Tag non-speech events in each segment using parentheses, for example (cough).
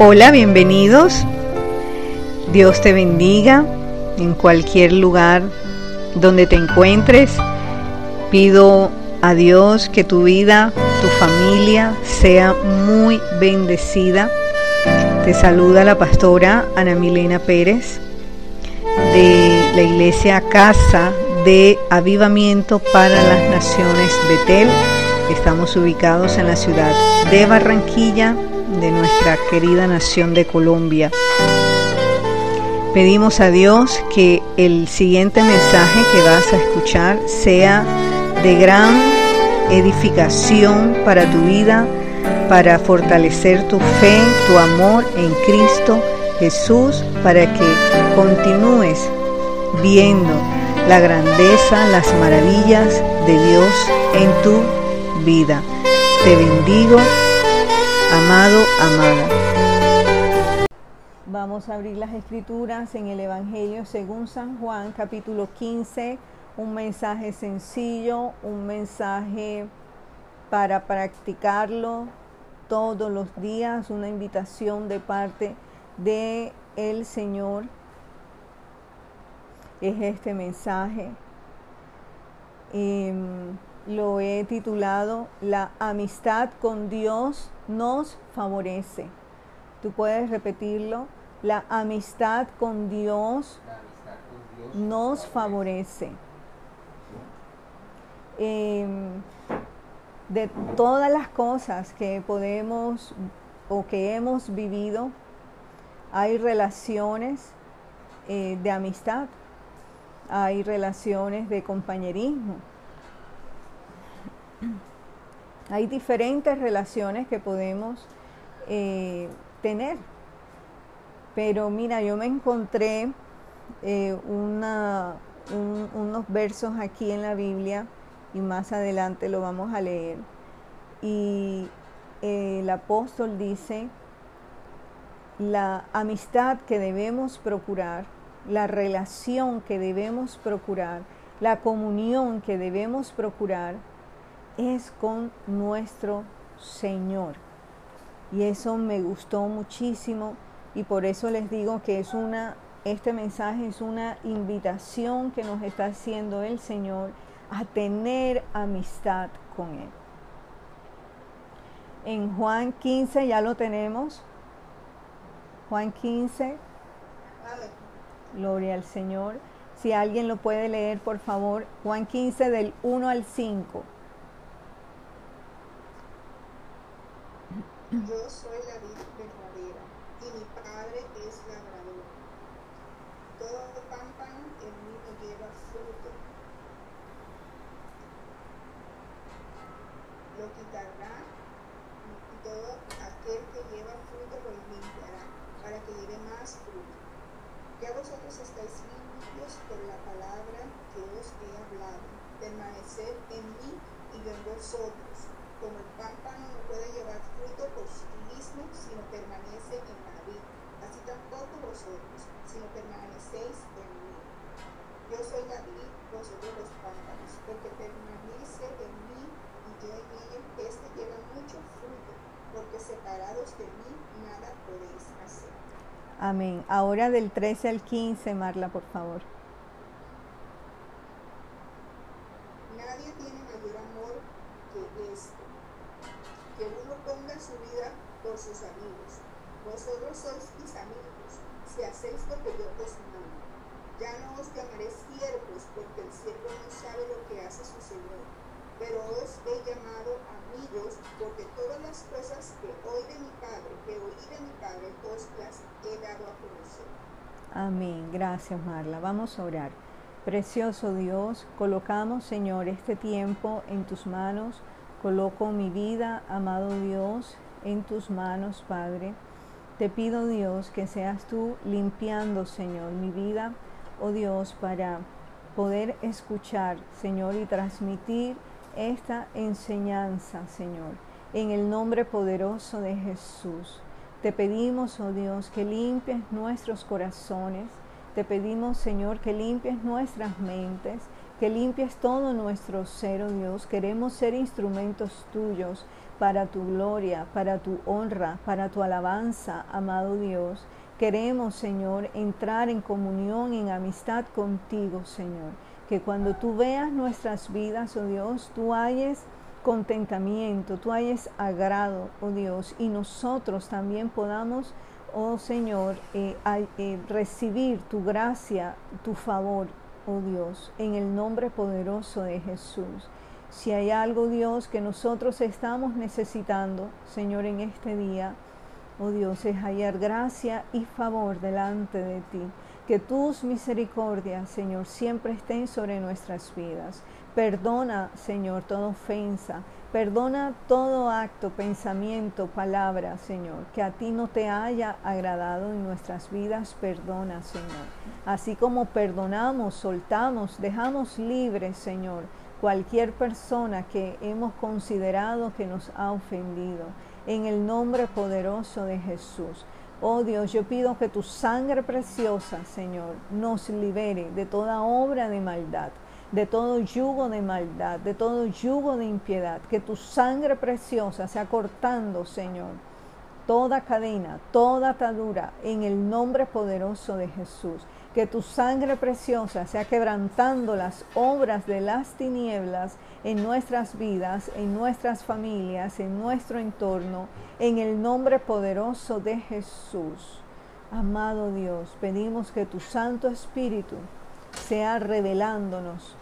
Hola, bienvenidos. Dios te bendiga en cualquier lugar donde te encuentres. Pido a Dios que tu vida, tu familia sea muy bendecida. Te saluda la pastora Ana Milena Pérez de la iglesia Casa de Avivamiento para las Naciones Betel. Estamos ubicados en la ciudad de Barranquilla, de nuestra querida nación de Colombia. Pedimos a Dios que el siguiente mensaje que vas a escuchar sea de gran edificación para tu vida, para fortalecer tu fe, tu amor en Cristo Jesús, para que continúes viendo la grandeza, las maravillas de Dios en tu vida. Te bendigo amado, amada. Vamos a abrir las escrituras en el Evangelio según San Juan, capítulo 15, un mensaje sencillo, un mensaje para practicarlo todos los días, una invitación de parte de el Señor. Es este mensaje. Em, lo he titulado La amistad con Dios nos favorece. Tú puedes repetirlo. La amistad con Dios, nos favorece. Em, de todas las cosas que podemos o que hemos vivido, hay relaciones eh, de amistad, hay relaciones de compañerismo hay diferentes relaciones que podemos eh, tener. Pero mira, yo me encontré eh, unos versos aquí en la Biblia y más adelante lo vamos a leer. Y el apóstol dice, la amistad que debemos procurar, la relación que debemos procurar, la comunión que debemos procurar es con nuestro Señor. Y eso me gustó muchísimo y por eso les digo que es una este mensaje es una invitación que nos está haciendo el Señor a tener amistad con él. En Juan 15 ya lo tenemos. Juan 15. Gloria al Señor. Si alguien lo puede leer, por favor. Juan 15 del 1 al 5. Yo soy la vid verdadera y mi padre es labrador. Todo pámpano en mí no lleva fruto. Lo quitará y todo aquel que lleva fruto lo limpiará para que lleve más fruto. Ya vosotros estáis limpios por la palabra que os he hablado. Permaneced en mí y yo en vosotros como el pámpano no puede llevar fruto por sí mismo si no permanece en la vid, así tampoco vosotros, si no permanecéis en mí. Yo soy la vid, vosotros los pámpanos, porque permanece en mí y yo en él, este lleva mucho fruto, porque separados de mí nada podéis hacer. Amén. Ahora del 13 al 15, Marla, por favor. Nadie tiene mayor amor que este que uno ponga su vida por sus amigos. Vosotros sois mis amigos, si hacéis lo que yo os mando. Ya no os llamaré siervos, porque el siervo no sabe lo que hace su Señor. Pero os he llamado Amén. Gracias, Marla. Vamos a orar. Precioso Dios, colocamos, Señor, este tiempo en tus manos Coloco mi vida, amado Dios, en tus manos, Padre. Te pido, Dios, que seas tú limpiando, Señor, mi vida, oh Dios, para poder escuchar, Señor, y transmitir esta enseñanza, Señor, en el nombre poderoso de Jesús. Te pedimos, oh Dios, que limpies nuestros corazones. Te pedimos, Señor, que limpies nuestras mentes que limpies todo nuestro ser, oh Dios. Queremos ser instrumentos tuyos para tu gloria, para tu honra, para tu alabanza, amado Dios. Queremos, Señor, entrar en comunión, en amistad contigo, Señor. Que cuando tú veas nuestras vidas, oh Dios, tú hayes contentamiento, tú hayes agrado, oh Dios, y nosotros también podamos, oh Señor, eh, eh, recibir tu gracia, tu favor, oh Dios, en el nombre poderoso de Jesús. Si hay algo, Dios, que nosotros estamos necesitando, Señor, en este día, oh Dios, es hallar gracia y favor delante de ti. Que tus misericordias, Señor, siempre estén sobre nuestras vidas. Perdona, Señor, toda ofensa. Perdona todo acto, pensamiento, palabra, Señor, que a ti no te haya agradado en nuestras vidas. Perdona, Señor. Así como perdonamos, soltamos, dejamos libre, Señor, cualquier persona que hemos considerado que nos ha ofendido en el nombre poderoso de Jesús. Oh Dios, yo pido que tu sangre preciosa, Señor, nos libere de toda obra de maldad, de todo yugo de maldad, de todo yugo de impiedad. Que tu sangre preciosa sea cortando, Señor, toda cadena, toda atadura, en el nombre poderoso de Jesús que tu sangre preciosa sea quebrantando las obras de las tinieblas en nuestras vidas, en nuestras familias, en nuestro entorno, en el nombre poderoso de Jesús. Amado Dios, pedimos que tu Santo Espíritu sea revelándonos,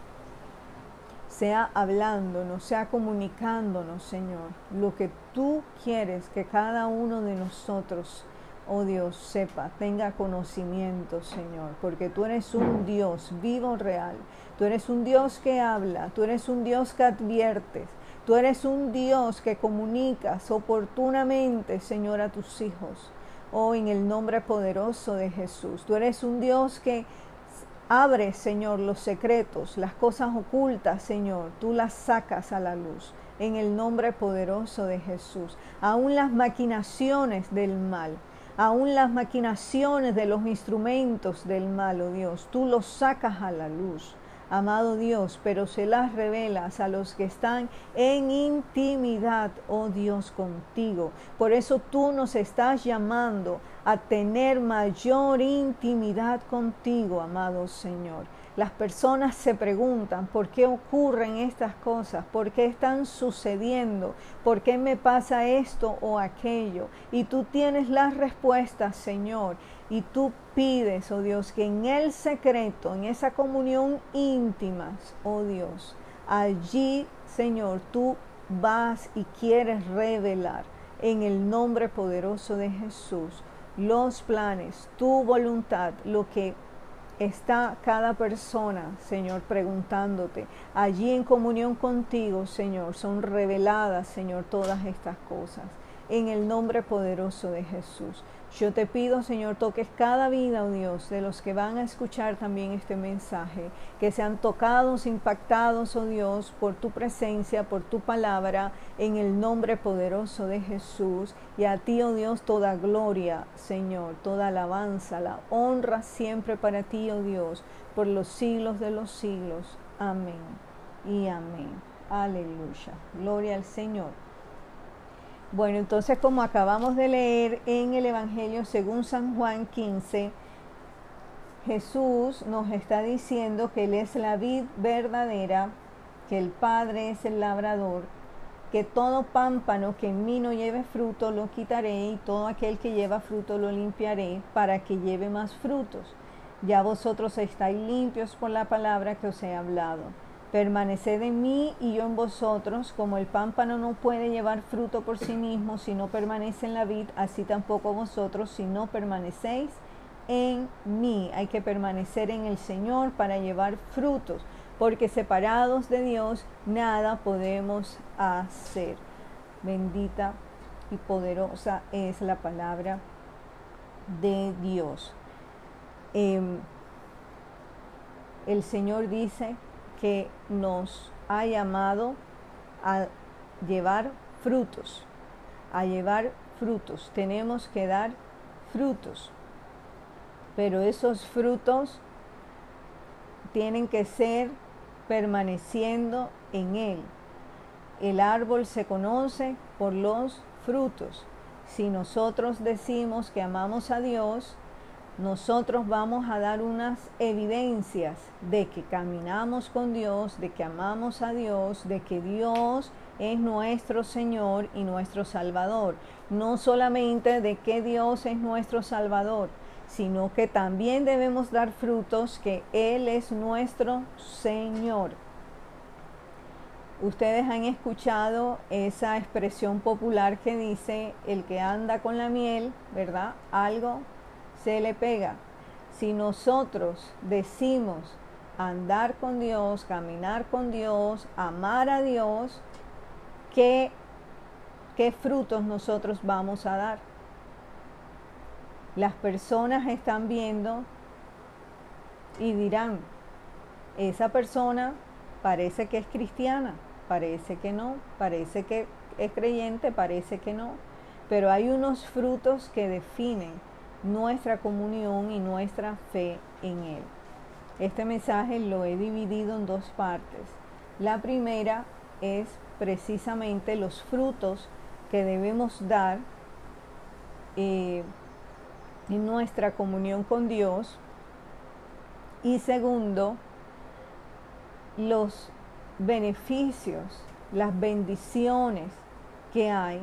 sea hablándonos, sea comunicándonos, Señor, lo que tú quieres que cada uno de nosotros oh Dios, sepa, tenga conocimiento, Señor, porque tú eres un Dios vivo, real. Tú eres un Dios que habla, tú eres un Dios que adviertes, tú eres un Dios que comunicas oportunamente, Señor, a tus hijos. Oh, en el nombre poderoso de Jesús. Tú eres un Dios que abre, Señor, los secretos, las cosas ocultas, Señor. Tú las sacas a la luz en el nombre poderoso de Jesús. Aún las maquinaciones del mal aún las maquinaciones de los instrumentos del malo, Dios, tú los sacas a la luz, amado Dios, pero se las revelas a los que están en intimidad, oh Dios, contigo. Por eso tú nos estás llamando a tener mayor intimidad contigo, amado Señor. Las personas se preguntan por qué ocurren estas cosas, por qué están sucediendo, por qué me pasa esto o aquello. Y tú tienes las respuestas, Señor. Y tú pides, oh Dios, que en el secreto, en esa comunión íntima, oh Dios, allí, Señor, tú vas y quieres revelar en el nombre poderoso de Jesús los planes, tu voluntad, lo que está cada persona, Señor, preguntándote. Allí en comunión contigo, Señor, son reveladas, Señor, todas estas cosas. En el nombre poderoso de Jesús. Yo te pido, Señor, toques cada vida, oh Dios, de los que van a escuchar también este mensaje, que sean tocados, impactados, oh Dios, por tu presencia, por tu palabra, en el nombre poderoso de Jesús. Y a ti, oh Dios, toda gloria, Señor, toda alabanza, la honra siempre para ti, oh Dios, por los siglos de los siglos. Amén y amén. Aleluya. Gloria al Señor. Bueno, entonces como acabamos de leer en el Evangelio según San Juan 15, Jesús nos está diciendo que Él es la vid verdadera, que el Padre es el labrador, que todo pámpano que en mí no lleve fruto lo quitaré y todo aquel que lleva fruto lo limpiaré para que lleve más frutos. Ya vosotros estáis limpios por la palabra que os he hablado. Permaneced en mí y yo en vosotros, como el pámpano no puede llevar fruto por sí mismo si no permanece en la vid, así tampoco vosotros si no permanecéis en mí. Hay que permanecer en el Señor para llevar frutos, porque separados de Dios nada podemos hacer. Bendita y poderosa es la palabra de Dios. Em, el Señor dice que nos ha llamado a llevar frutos, a llevar frutos. Tenemos que dar frutos, pero esos frutos tienen que ser permaneciendo en Él. el árbol se conoce por los frutos. Si nosotros decimos que amamos a Dios, nosotros vamos a dar unas evidencias de que caminamos con Dios, de que amamos a Dios, de que Dios es nuestro Señor y nuestro Salvador. No solamente de que Dios es nuestro Salvador, sino que también debemos dar frutos que Él es nuestro Señor. Ustedes han escuchado esa expresión popular que dice, el que anda con la miel, ¿verdad? Algo se le pega. Si nosotros decimos andar con Dios, caminar con Dios, amar a Dios, ¿qué, qué frutos nosotros vamos a dar? Las personas están viendo y dirán, esa persona parece que es cristiana, parece que no, parece que es creyente, parece que no, pero hay unos frutos que definen nuestra comunión y nuestra fe en Él. Este mensaje lo he dividido en dos partes. La primera es precisamente los frutos que debemos dar eh, en nuestra comunión con Dios. Y segundo, los beneficios, las bendiciones que hay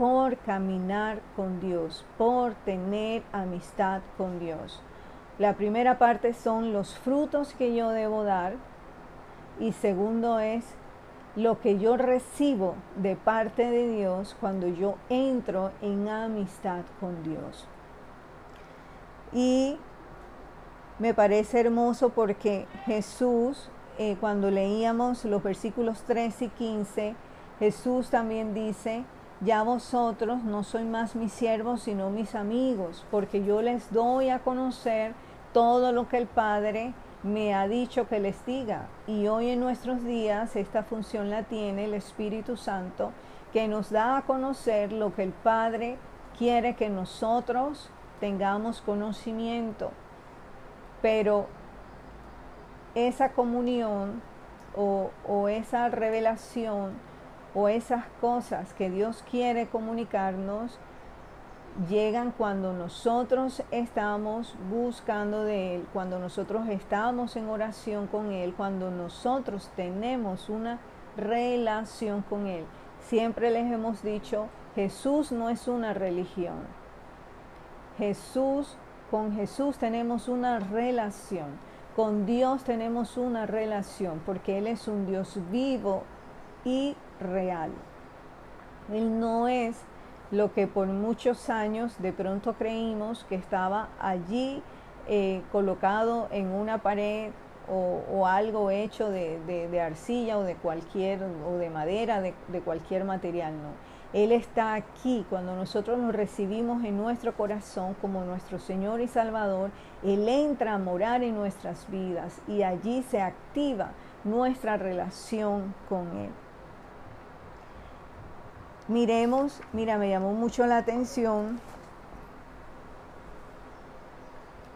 por caminar con Dios, por tener amistad con Dios. La primera parte son los frutos que yo debo dar y segundo es lo que yo recibo de parte de Dios cuando yo entro en amistad con Dios. Y me parece hermoso porque Jesús eh, cuando leíamos los versículos 13 y 15, Jesús también dice, ya vosotros no sois más mis siervos, sino mis amigos, porque yo les doy a conocer todo lo que el Padre me ha dicho que les diga. Y hoy en nuestros días esta función la tiene el Espíritu Santo, que nos da a conocer lo que el Padre quiere que nosotros tengamos conocimiento. Pero esa comunión o, esa revelación o esas cosas que Dios quiere comunicarnos llegan cuando nosotros estamos buscando de Él, cuando nosotros estamos en oración con Él, cuando nosotros tenemos una relación con Él. Siempre les hemos dicho, Jesús no es una religión. Jesús, con Jesús tenemos una relación. Con Dios tenemos una relación porque Él es un Dios vivo y real. Él no es lo que por muchos años de pronto creímos que estaba allí eh, colocado en una pared o, algo hecho de, arcilla o de cualquier o de madera, de, de cualquier material, no. Él está aquí cuando nosotros lo recibimos en nuestro corazón como nuestro Señor y Salvador. Él entra a morar en nuestras vidas y allí se activa nuestra relación con Él. Miremos, mira, me llamó mucho la atención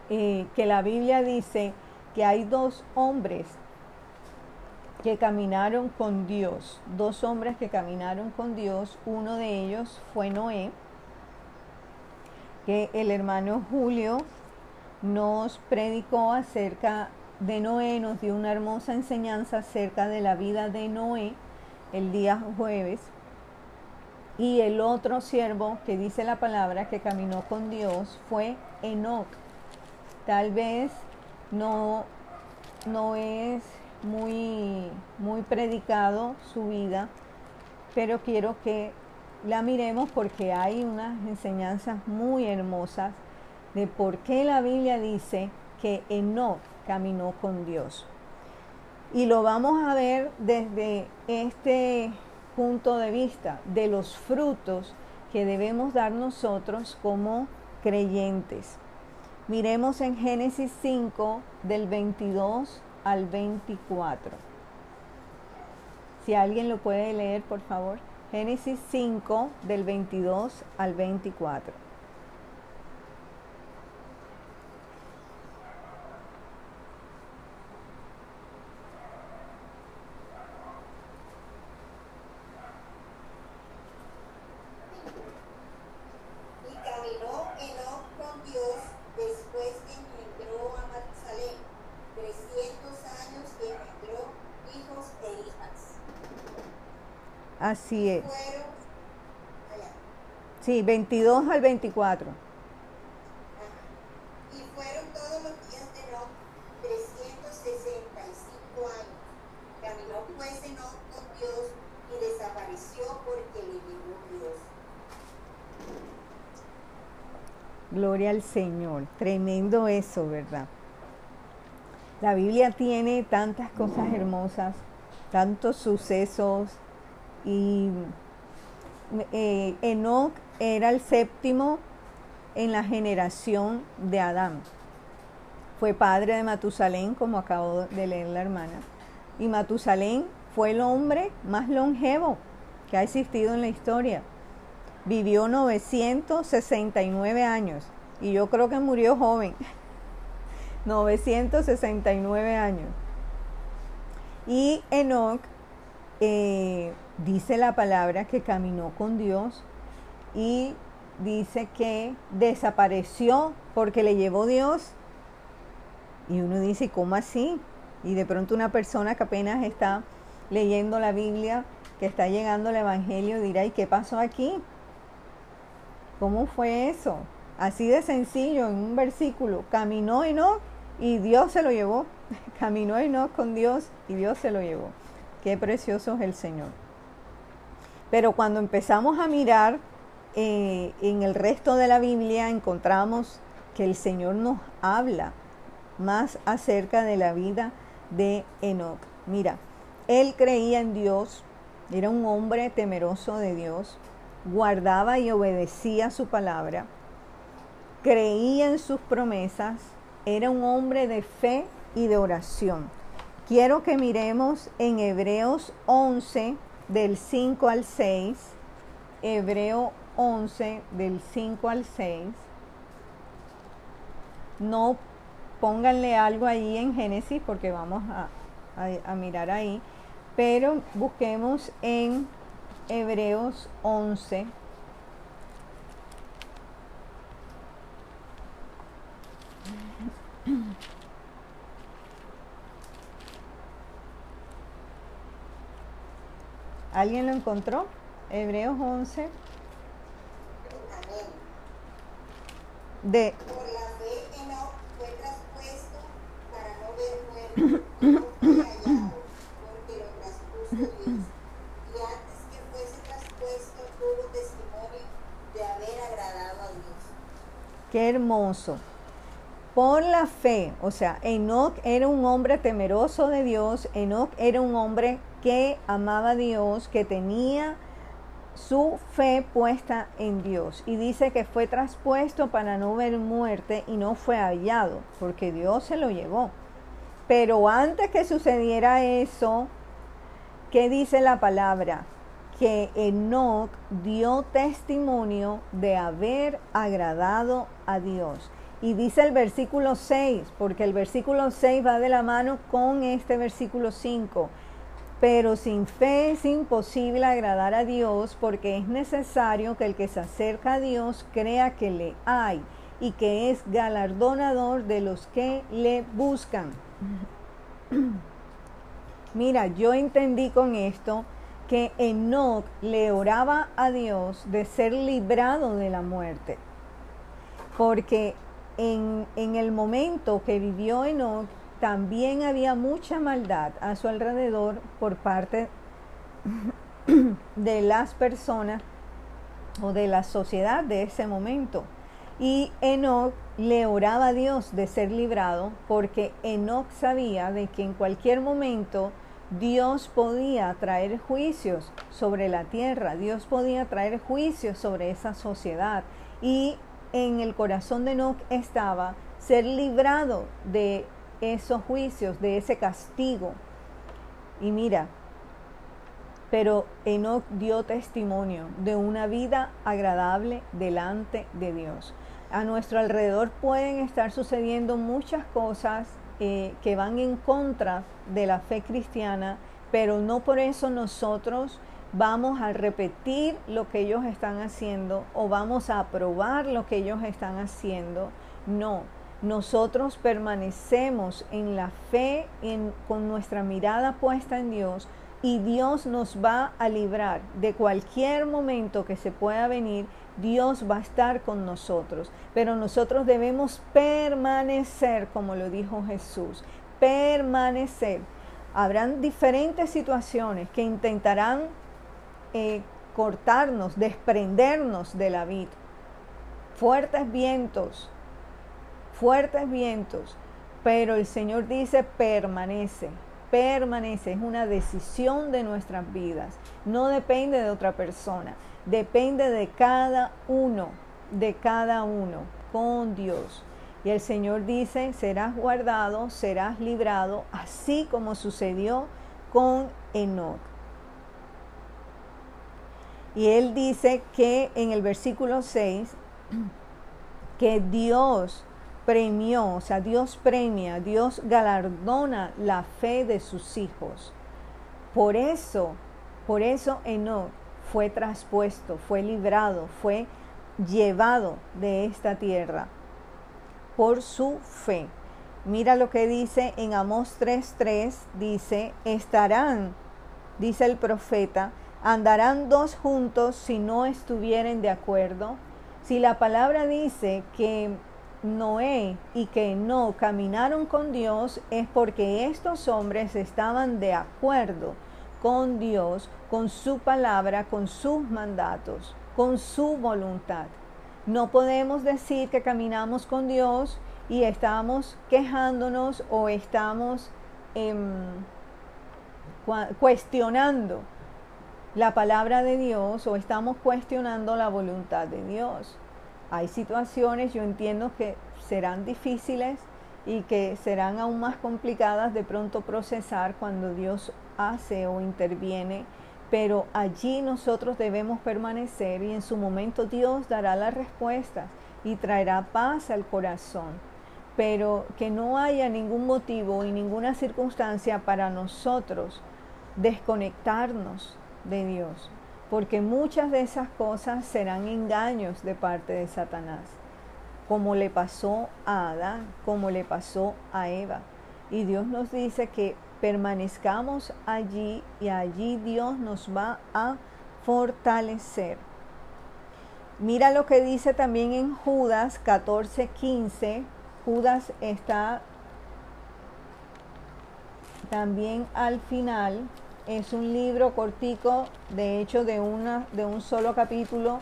eh, que la Biblia dice que hay dos hombres que caminaron con Dios, dos hombres que caminaron con Dios, uno de ellos fue Noé, que el hermano Julio nos predicó acerca de Noé, nos dio una hermosa enseñanza acerca de la vida de Noé el día jueves. Y el otro siervo que dice la palabra que caminó con Dios fue Enoch. Tal vez no, no es muy, muy predicado su vida, pero quiero que la miremos porque hay unas enseñanzas muy hermosas de por qué la Biblia dice que Enoch caminó con Dios. Y lo vamos a ver desde este punto de vista de los frutos que debemos dar nosotros como creyentes. Miremos en Génesis 5 del 22 al 24. Si alguien lo puede leer, por favor. Génesis 5 del 22 al 24. Así es. Sí, 22 al 24. Y fueron todos los días de Enoch 365 años. Caminó pues Enoch con Dios y desapareció porque le llegó Dios. Gloria al Señor. Tremendo eso, ¿verdad? La Biblia tiene tantas cosas hermosas, tantos sucesos y eh, Enoch era el séptimo en la generación de Adán. Fue padre de Matusalén, como acabo de leer la hermana. Y Matusalén fue el hombre más longevo que ha existido en la historia. Vivió 969 años y yo creo que murió joven. (laughs) 969 años. Y Enoch eh, dice la palabra que caminó con Dios y dice que desapareció porque le llevó Dios. Y uno dice, ¿cómo así? Y de pronto una persona que apenas está leyendo la Biblia, que está llegando al Evangelio, dirá, ¿y qué pasó aquí? ¿Cómo fue eso? Así de sencillo, en un versículo, caminó no, y Dios se lo llevó. (laughs) Caminó no con Dios y Dios se lo llevó. Qué precioso es el Señor. Pero cuando empezamos a mirar eh, en el resto de la Biblia, encontramos que el Señor nos habla más acerca de la vida de Enoch. Mira, él creía en Dios, era un hombre temeroso de Dios, guardaba y obedecía su palabra, creía en sus promesas, era un hombre de fe y de oración. Quiero que miremos en Hebreos 11 del 5 al 6, Hebreo 11 del 5 al 6. No pónganle algo ahí en Génesis porque vamos a, a mirar ahí, pero busquemos en Hebreos 11 ¿Alguien lo encontró? Hebreos 11. De. Por la fe Enoch fue traspuesto para no ver muerte, no fue hallado, porque lo traspuso Dios. Y antes que fuese traspuesto tuvo testimonio de haber agradado a Dios. Qué hermoso. Por la fe, o sea, Enoch era un hombre temeroso de Dios, Enoch era un hombre que amaba a Dios, que tenía su fe puesta en Dios. Y dice que fue traspuesto para no ver muerte y no fue hallado, porque Dios se lo llevó. Pero antes que sucediera eso, ¿qué dice la palabra? Que Enoch dio testimonio de haber agradado a Dios. Y dice el versículo 6, porque el versículo 6 va de la mano con este versículo 5 pero sin fe es imposible agradar a Dios porque es necesario que el que se acerca a Dios crea que le hay y que es galardonador de los que le buscan. (clears throat) Mira, yo entendí con esto que Enoch le oraba a Dios de ser librado de la muerte. Porque en, en el momento que vivió Enoch, también había mucha maldad a su alrededor por parte de las personas o de la sociedad de ese momento. Y Enoch le oraba a Dios de ser librado porque Enoch sabía de que en cualquier momento Dios podía traer juicios sobre la tierra, Dios podía traer juicios sobre esa sociedad. Y en el corazón de Enoch estaba ser librado de esos juicios, de ese castigo. Y mira, pero Enoch dio testimonio de una vida agradable delante de Dios. A nuestro alrededor pueden estar sucediendo muchas cosas eh, que van en contra de la fe cristiana, pero no por eso nosotros vamos a repetir lo que ellos están haciendo o vamos a aprobar lo que ellos están haciendo. No, nosotros permanecemos en la fe, en, con nuestra mirada puesta en Dios, y Dios nos va a librar de cualquier momento que se pueda venir. Dios va a estar con nosotros, pero nosotros debemos permanecer, como lo dijo Jesús, permanecer. Habrán diferentes situaciones que intentarán eh, cortarnos, desprendernos de la vida. Fuertes vientos, fuertes vientos, pero el Señor dice permanece, permanece, es una decisión de nuestras vidas, no depende de otra persona, depende de cada uno, de cada uno, con Dios. Y el Señor dice, serás guardado, serás librado, así como sucedió con Enoch. Y él dice que en el versículo 6, (clears throat) que Dios premió, o sea, Dios premia, Dios galardona la fe de sus hijos. Por eso, por eso Enoch fue traspuesto, fue librado, fue llevado de esta tierra por su fe. Mira lo que dice en Amós 3:3, dice, estarán, dice el profeta, ¿Andarán dos juntos si no estuvieren de acuerdo? Si la palabra dice que Noé y que no caminaron con Dios es porque estos hombres estaban de acuerdo con Dios, con su palabra, con sus mandatos, con su voluntad. No podemos decir que caminamos con Dios y estamos quejándonos o estamos em, cuestionando la palabra de Dios o estamos cuestionando la voluntad de Dios. Hay situaciones, yo entiendo que serán difíciles y que serán aún más complicadas de pronto procesar cuando Dios hace o interviene, pero allí nosotros debemos permanecer y en su momento Dios dará las respuestas y traerá paz al corazón. Pero que no haya ningún motivo y ninguna circunstancia para nosotros desconectarnos de Dios, porque muchas de esas cosas serán engaños de parte de Satanás, como le pasó a Adán, como le pasó a Eva. Y Dios nos dice que permanezcamos allí y allí Dios nos va a fortalecer. Mira lo que dice también en Judas 14:15. Judas está también al final es un libro cortico, de hecho de, una, de un solo capítulo,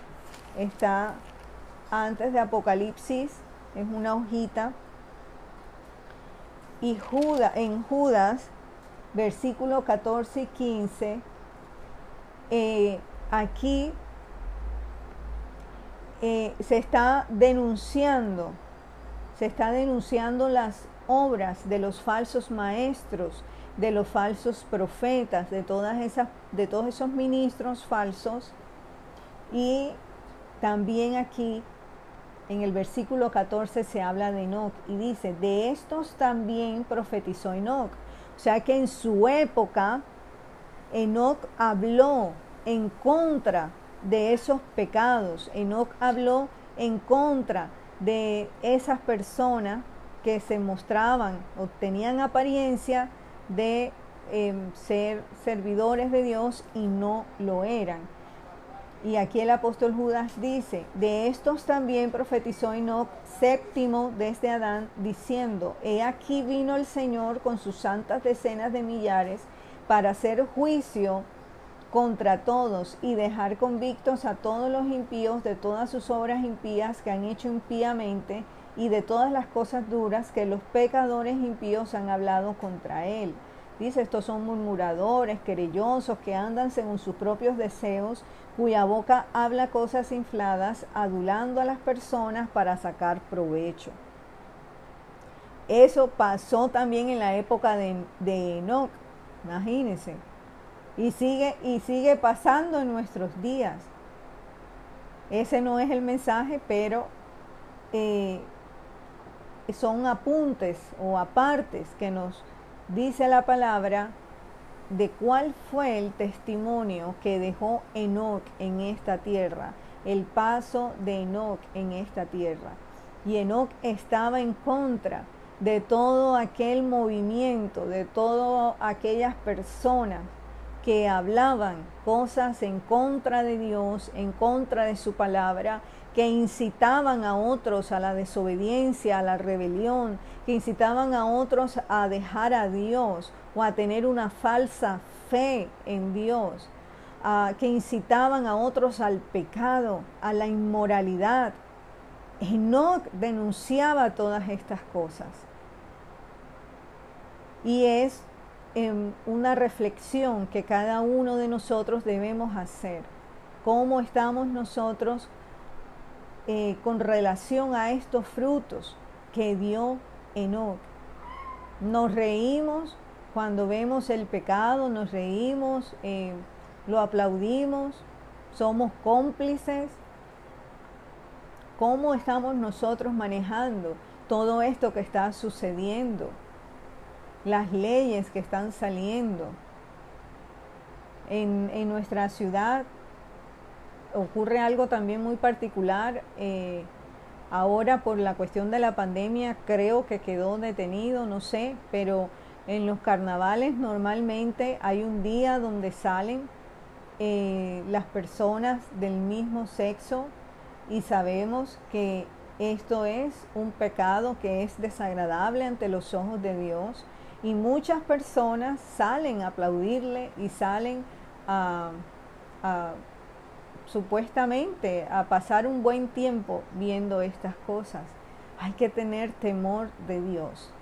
está antes de Apocalipsis, es una hojita. Y Judas, en Judas, versículo 14 y 15, eh, aquí eh, se está denunciando, se está denunciando las obras de los falsos maestros de los falsos profetas, de, todas esas, de todos esos ministros falsos. Y también aquí en el versículo 14 se habla de Enoch y dice, de estos también profetizó Enoch. O sea que en su época Enoch habló en contra de esos pecados. Enoch habló en contra de esas personas que se mostraban o tenían apariencia de em, ser servidores de Dios y no lo eran. Y aquí el apóstol Judas dice, de estos también profetizó Enoch séptimo desde Adán, diciendo, he aquí vino el Señor con sus santas decenas de millares para hacer juicio contra todos y dejar convictos a todos los impíos de todas sus obras impías que han hecho impíamente y de todas las cosas duras que los pecadores impíos han hablado contra él. Dice, estos son murmuradores, querellosos, que andan según sus propios deseos, cuya boca habla cosas infladas, adulando a las personas para sacar provecho. Eso pasó también en la época de, de Enoch, imagínense. Y sigue, y sigue pasando en nuestros días. Ese no es el mensaje, pero eh, son apuntes o apartes que nos dice la palabra de cuál fue el testimonio que dejó Enoch en esta tierra, el paso de Enoch en esta tierra. Y Enoch estaba en contra de todo aquel movimiento, de todas aquellas personas que hablaban cosas en contra de Dios, en contra de su palabra, que incitaban a otros a la desobediencia, a la rebelión, que incitaban a otros a dejar a Dios o a tener una falsa fe en Dios, que incitaban a otros al pecado, a la inmoralidad. Enoch denunciaba todas estas cosas. Y es em, una reflexión que cada uno de nosotros debemos hacer. ¿Cómo estamos nosotros eh, con relación a estos frutos que dio Enoch? Nos reímos cuando vemos el pecado, nos reímos, eh, lo aplaudimos, somos cómplices. ¿Cómo estamos nosotros manejando todo esto que está sucediendo? las leyes que están saliendo. En, nuestra ciudad ocurre algo también muy particular. Eh, ahora por la cuestión de la pandemia creo que quedó detenido, no sé, pero en los carnavales normalmente hay un día donde salen eh, las personas del mismo sexo y sabemos que esto es un pecado que es desagradable ante los ojos de Dios y muchas personas salen a aplaudirle y salen a, supuestamente a pasar un buen tiempo viendo estas cosas. Hay que tener temor de Dios.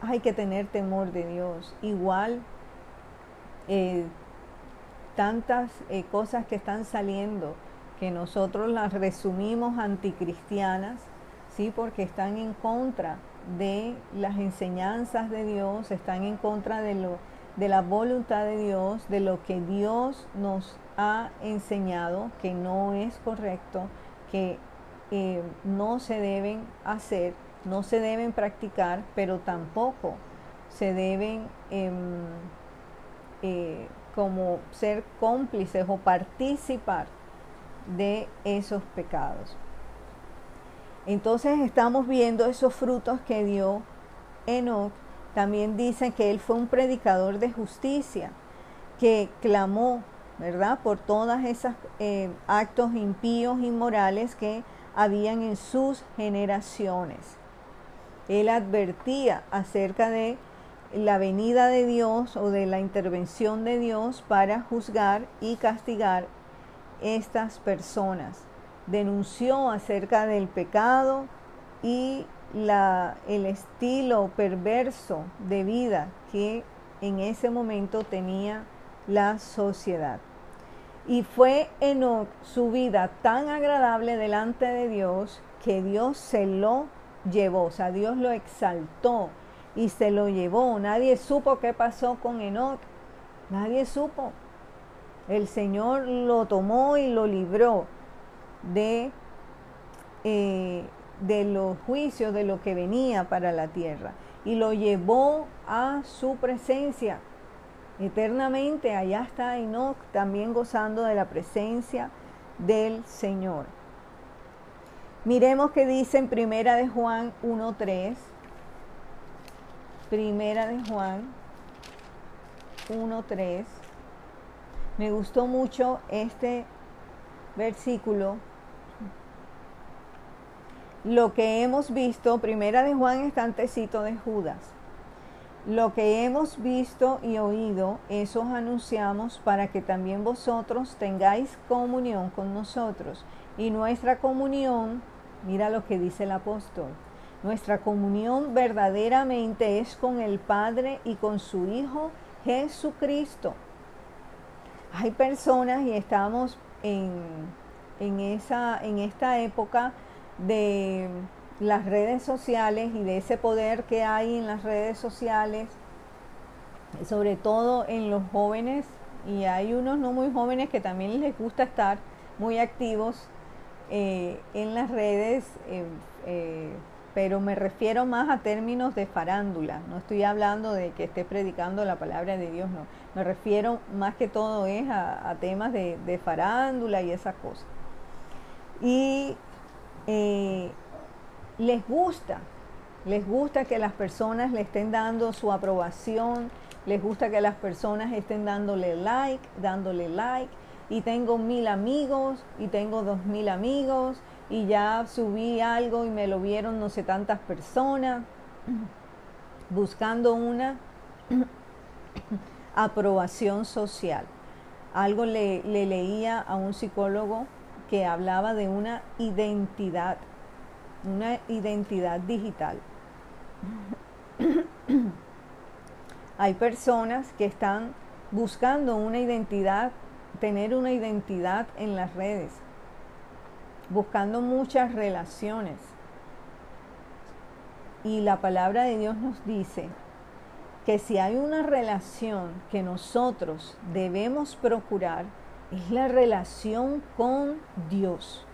Hay que tener temor de Dios. Igual eh, tantas eh, cosas que están saliendo que nosotros las resumimos anticristianas, sí, porque están en contra de las enseñanzas de Dios, están en contra de, lo, de la voluntad de Dios, de lo que Dios nos ha enseñado, que no es correcto, que eh, no se deben hacer, no se deben practicar, pero tampoco se deben em, eh, como ser cómplices o participar de esos pecados. Entonces estamos viendo esos frutos que dio Enoch. También dicen que él fue un predicador de justicia, que clamó, por todos esos eh, actos impíos, inmorales que habían en sus generaciones. Él advertía acerca de la venida de Dios o de la intervención de Dios para juzgar y castigar estas personas denunció acerca del pecado y el estilo perverso de vida que en ese momento tenía la sociedad. Y fue en su vida tan agradable delante de Dios que Dios se lo llevó, o sea, Dios lo exaltó y se lo llevó. Nadie supo qué pasó con Enoch, nadie supo. El Señor lo tomó y lo libró de, eh, de los juicios de lo que venía para la tierra y lo llevó a su presencia eternamente. Allá está Enoch también gozando de la presencia del Señor. Miremos que dice en Primera de Juan 1.3. Primera de Juan 1.3. Me gustó mucho este versículo lo que hemos visto, primera de Juan está antecito de Judas. Lo que hemos visto y oído, eso os anunciamos para que también vosotros tengáis comunión con nosotros. Y nuestra comunión, mira lo que dice el apóstol, nuestra comunión verdaderamente es con el Padre y con su Hijo Jesucristo. Hay personas y estamos en, en, esa, en esta época de las redes sociales y de ese poder que hay en las redes sociales, sobre todo en los jóvenes, y hay unos no muy jóvenes que también les gusta estar muy activos eh, en las redes, eh, eh, pero me refiero más a términos de farándula, no estoy hablando de que esté predicando la palabra de Dios, no, me refiero más que todo es a, temas de, de farándula y esas cosas. Y les gusta Les gusta que las personas le estén dando su aprobación, les gusta que las personas estén dándole like, dándole like. Y tengo mil amigos y tengo dos mil amigos y ya subí algo y me lo vieron no sé tantas personas (clears throat) buscando una (clears throat) aprobación social. Algo le, le, leía a un psicólogo que hablaba de una identidad, una identidad digital. (coughs) Hay personas que están buscando una identidad, tener una identidad en las redes, buscando muchas relaciones. Y la palabra de Dios nos dice que si hay una relación que nosotros debemos procurar, es la relación con Dios.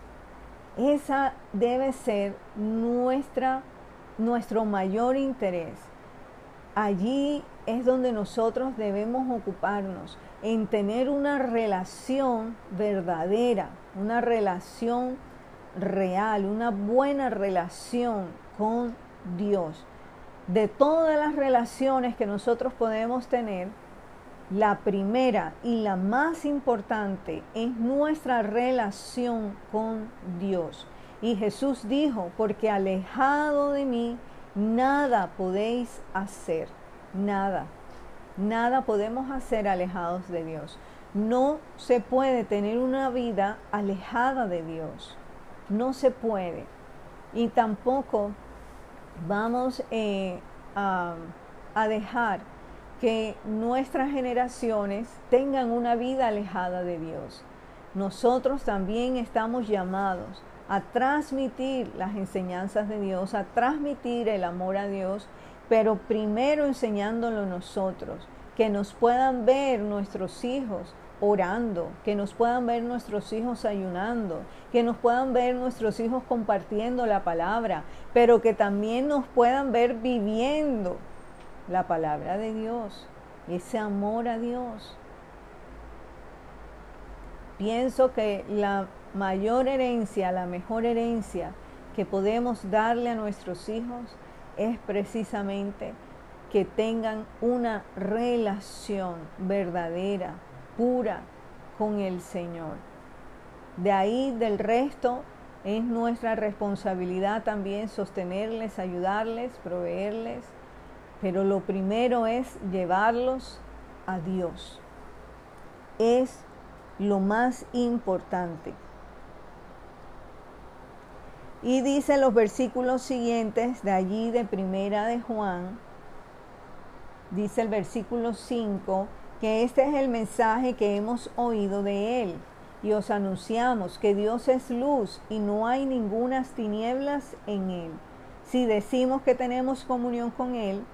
Esa debe ser nuestra, nuestro mayor interés. Allí es donde nosotros debemos ocuparnos, en tener una relación verdadera, una relación real, una buena relación con Dios. De todas las relaciones que nosotros podemos tener, la primera y la más importante es nuestra relación con Dios. Y Jesús dijo, porque alejado de mí, nada podéis hacer nada. Nada podemos hacer alejados de Dios. No se puede tener una vida alejada de Dios. No se puede. Y tampoco vamos eh, a, a dejar que nuestras generaciones tengan una vida alejada de Dios. Nosotros también estamos llamados a transmitir las enseñanzas de Dios, a transmitir el amor a Dios pero primero enseñándolo nosotros, que nos puedan ver nuestros hijos orando, que nos puedan ver nuestros hijos ayunando, que nos puedan ver nuestros hijos compartiendo la palabra, pero que también nos puedan ver viviendo la palabra de Dios, ese amor a Dios. Pienso que la mayor herencia, la mejor herencia que podemos darle a nuestros hijos es precisamente que tengan una relación verdadera, pura con el Señor. De ahí del resto es nuestra responsabilidad también sostenerles, ayudarles, proveerles, pero lo primero es llevarlos a Dios. Es lo más importante. Y dice los versículos siguientes de allí de Primera de Juan, dice el versículo 5, que este es el mensaje que hemos oído de él y os anunciamos que Dios es luz y no hay ningunas tinieblas en él. Si decimos que tenemos comunión con él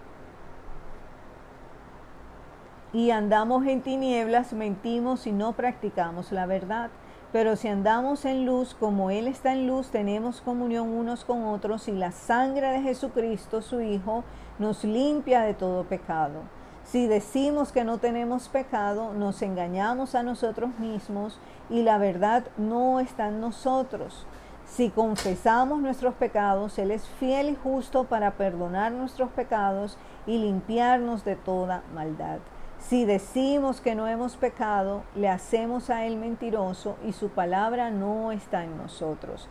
y andamos en tinieblas, mentimos y no practicamos la verdad. Pero si andamos en luz como Él está en luz, tenemos comunión unos con otros y la sangre de Jesucristo, su Hijo, nos limpia de todo pecado. Si decimos que no tenemos pecado, nos engañamos a nosotros mismos y la verdad no está en nosotros. Si confesamos nuestros pecados, Él es fiel y justo para perdonar nuestros pecados y limpiarnos de toda maldad. Si decimos que no hemos pecado, le hacemos a Él mentiroso y su palabra no está en nosotros.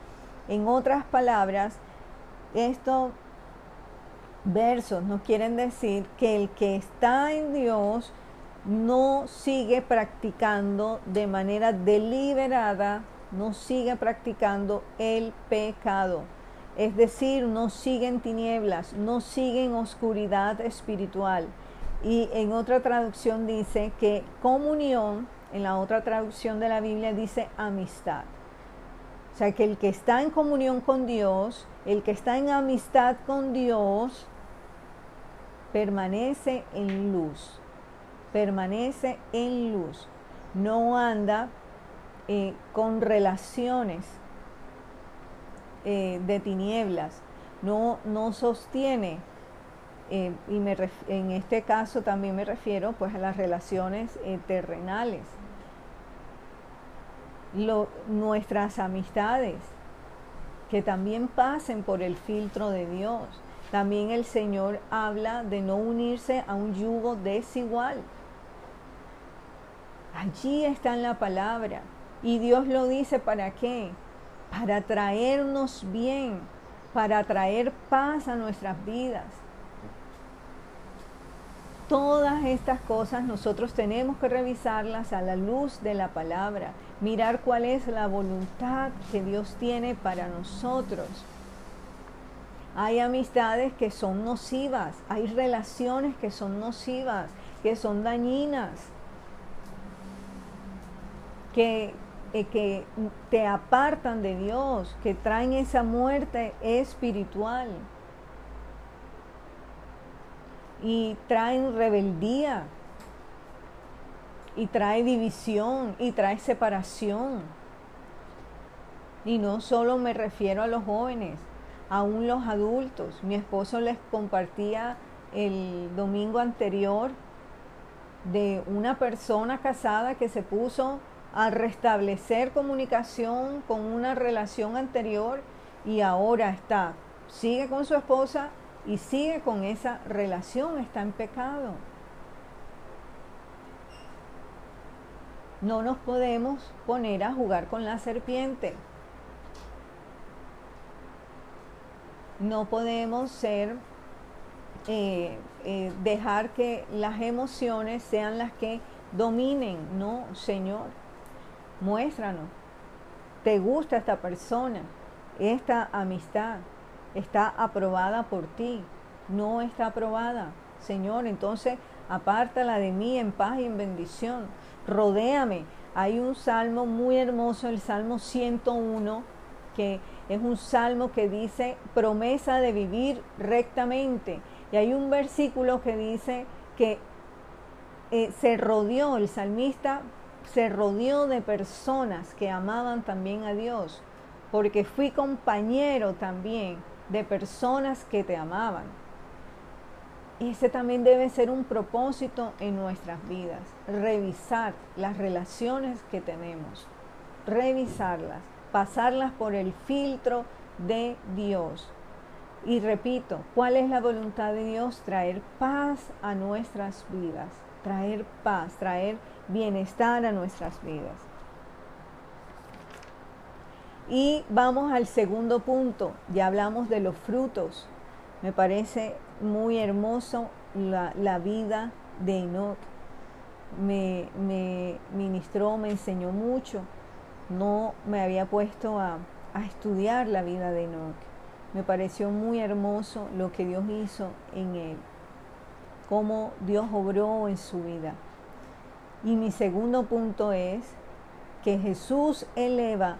En otras palabras, estos versos nos quieren decir que el que está en Dios no sigue practicando de manera deliberada, no sigue practicando el pecado. Es decir, no sigue en tinieblas, no sigue en oscuridad espiritual y en otra traducción dice que comunión, en la otra traducción de la Biblia dice amistad. O sea que el que está en comunión con Dios, el que está en amistad con Dios, permanece en luz, permanece en luz, no anda eh, con relaciones eh, de tinieblas, no, no sostiene y en este caso también me refiero pues a las relaciones eh, terrenales, nuestras amistades, que también pasen por el filtro de Dios, También el Señor habla de no unirse a un yugo desigual. Allí está en la palabra. Y Dios lo dice para qué? Para traernos bien, para traer paz a nuestras vidas. Todas estas cosas nosotros tenemos que revisarlas a la luz de la palabra, mirar cuál es la voluntad que Dios tiene para nosotros. Hay amistades que son nocivas, hay relaciones que son nocivas, que son dañinas, que, eh, que te apartan de Dios, que traen esa muerte espiritual y traen rebeldía y trae división y trae separación. Y no solo me refiero a los jóvenes, aún los adultos. Mi esposo les compartía el domingo anterior de una persona casada que se puso a restablecer comunicación con una relación anterior y ahora está, sigue con su esposa y sigue con esa relación, está en pecado. No nos podemos poner a jugar con la serpiente. No podemos ser, eh, eh, dejar que las emociones sean las que dominen. No, Señor, muéstranos. ¿Te gusta esta persona? Esta amistad está aprobada por ti. No está aprobada. Señor, entonces apártala de mí en paz y en bendición rodéame. Hay un salmo muy hermoso, el Salmo 101, que es un salmo que dice promesa de vivir rectamente. Y hay un versículo que dice que eh, se rodeó, el salmista se rodeó de personas que amaban también a Dios, porque fui compañero también de personas que te amaban. Ese también debe ser un propósito en nuestras vidas, revisar las relaciones que tenemos, revisarlas, pasarlas por el filtro de Dios. Y repito, ¿cuál es la voluntad de Dios? Traer paz a nuestras vidas, traer paz, traer bienestar a nuestras vidas. Y vamos al segundo punto, ya hablamos de los frutos. Me parece muy hermoso la, vida de Enoch. Me, me, ministró, me enseñó mucho. No me había puesto a, a estudiar la vida de Enoch. Me pareció muy hermoso lo que Dios hizo en él, cómo Dios obró en su vida. Y mi segundo punto es que Jesús eleva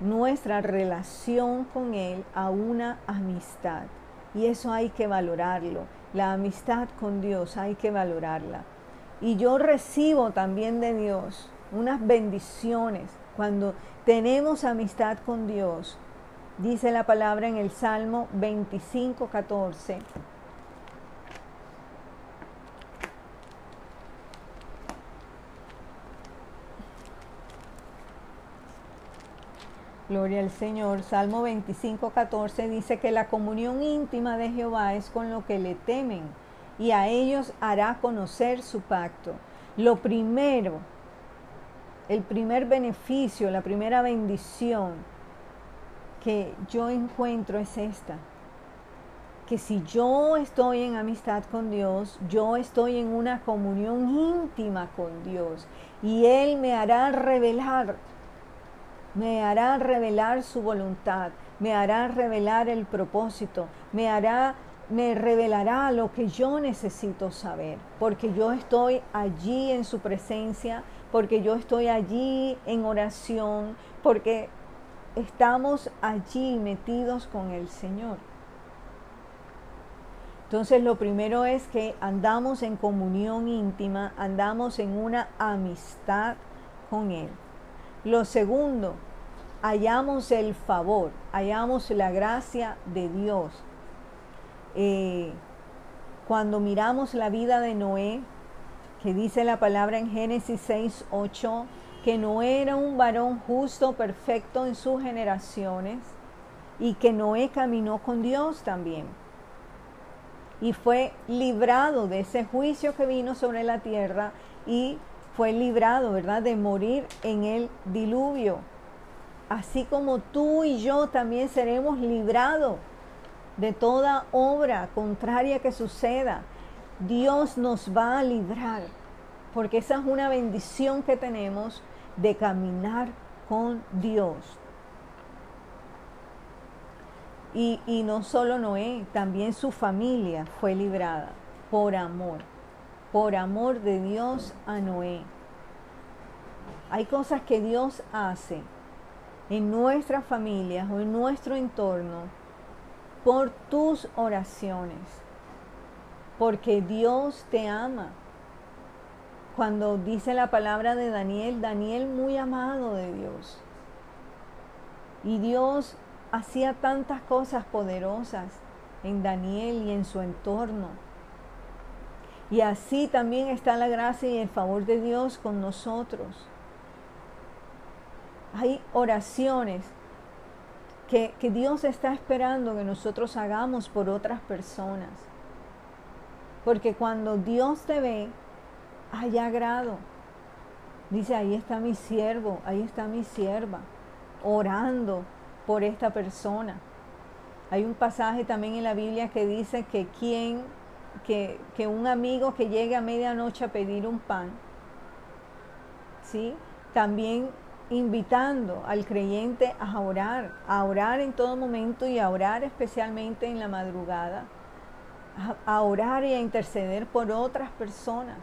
nuestra relación con Él a una amistad. Y eso hay que valorarlo. La amistad con Dios hay que valorarla. Y yo recibo también de Dios unas bendiciones cuando tenemos amistad con Dios. Dice la palabra en el Salmo 25, 14. Gloria al Señor. Salmo 25, 14 dice que la comunión íntima de Jehová es con lo que le temen y a ellos hará conocer su pacto. Lo primero, el primer beneficio, la primera bendición que yo encuentro es esta. Que si yo estoy en amistad con Dios, yo estoy en una comunión íntima con Dios y Él me hará revelar me hará revelar su voluntad, me hará revelar el propósito, me hará me revelará lo que yo necesito saber, porque yo estoy allí en su presencia, porque yo estoy allí en oración, porque estamos allí metidos con el Señor. Entonces lo primero es que andamos en comunión íntima, andamos en una amistad con Él. Lo segundo, hallamos el favor, hallamos la gracia de Dios. Eh, cuando miramos la vida de Noé, que dice la palabra en Génesis 6, 8, que Noé era un varón justo, perfecto en sus generaciones, y que Noé caminó con Dios también. y fue librado de ese juicio que vino sobre la tierra y fue librado, ¿verdad?, de morir en el diluvio. Así como tú y yo también seremos librados de toda obra contraria que suceda. Dios nos va a librar, porque esa es una bendición que tenemos de caminar con Dios. Y, y, no solo Noé, también su familia fue librada por amor, por amor de Dios a Noé. Hay cosas que Dios hace en nuestras familias o en nuestro entorno por tus oraciones, porque Dios te ama. Cuando dice la palabra de Daniel, Daniel muy amado de Dios. Y Dios hacía tantas cosas poderosas en Daniel y en su entorno. Y así también está la gracia y el favor de Dios con nosotros. Hay oraciones que, que, Dios está esperando que nosotros hagamos por otras personas. Porque cuando Dios te ve, hay agrado. Dice, ahí está mi siervo, ahí está mi sierva, orando por esta persona. Hay un pasaje también en la Biblia que dice que quien, que, que un amigo que llegue a medianoche a pedir un pan, ¿sí? También invitando al creyente a orar, a orar en todo momento y a orar especialmente en la madrugada, a, orar y a interceder por otras personas.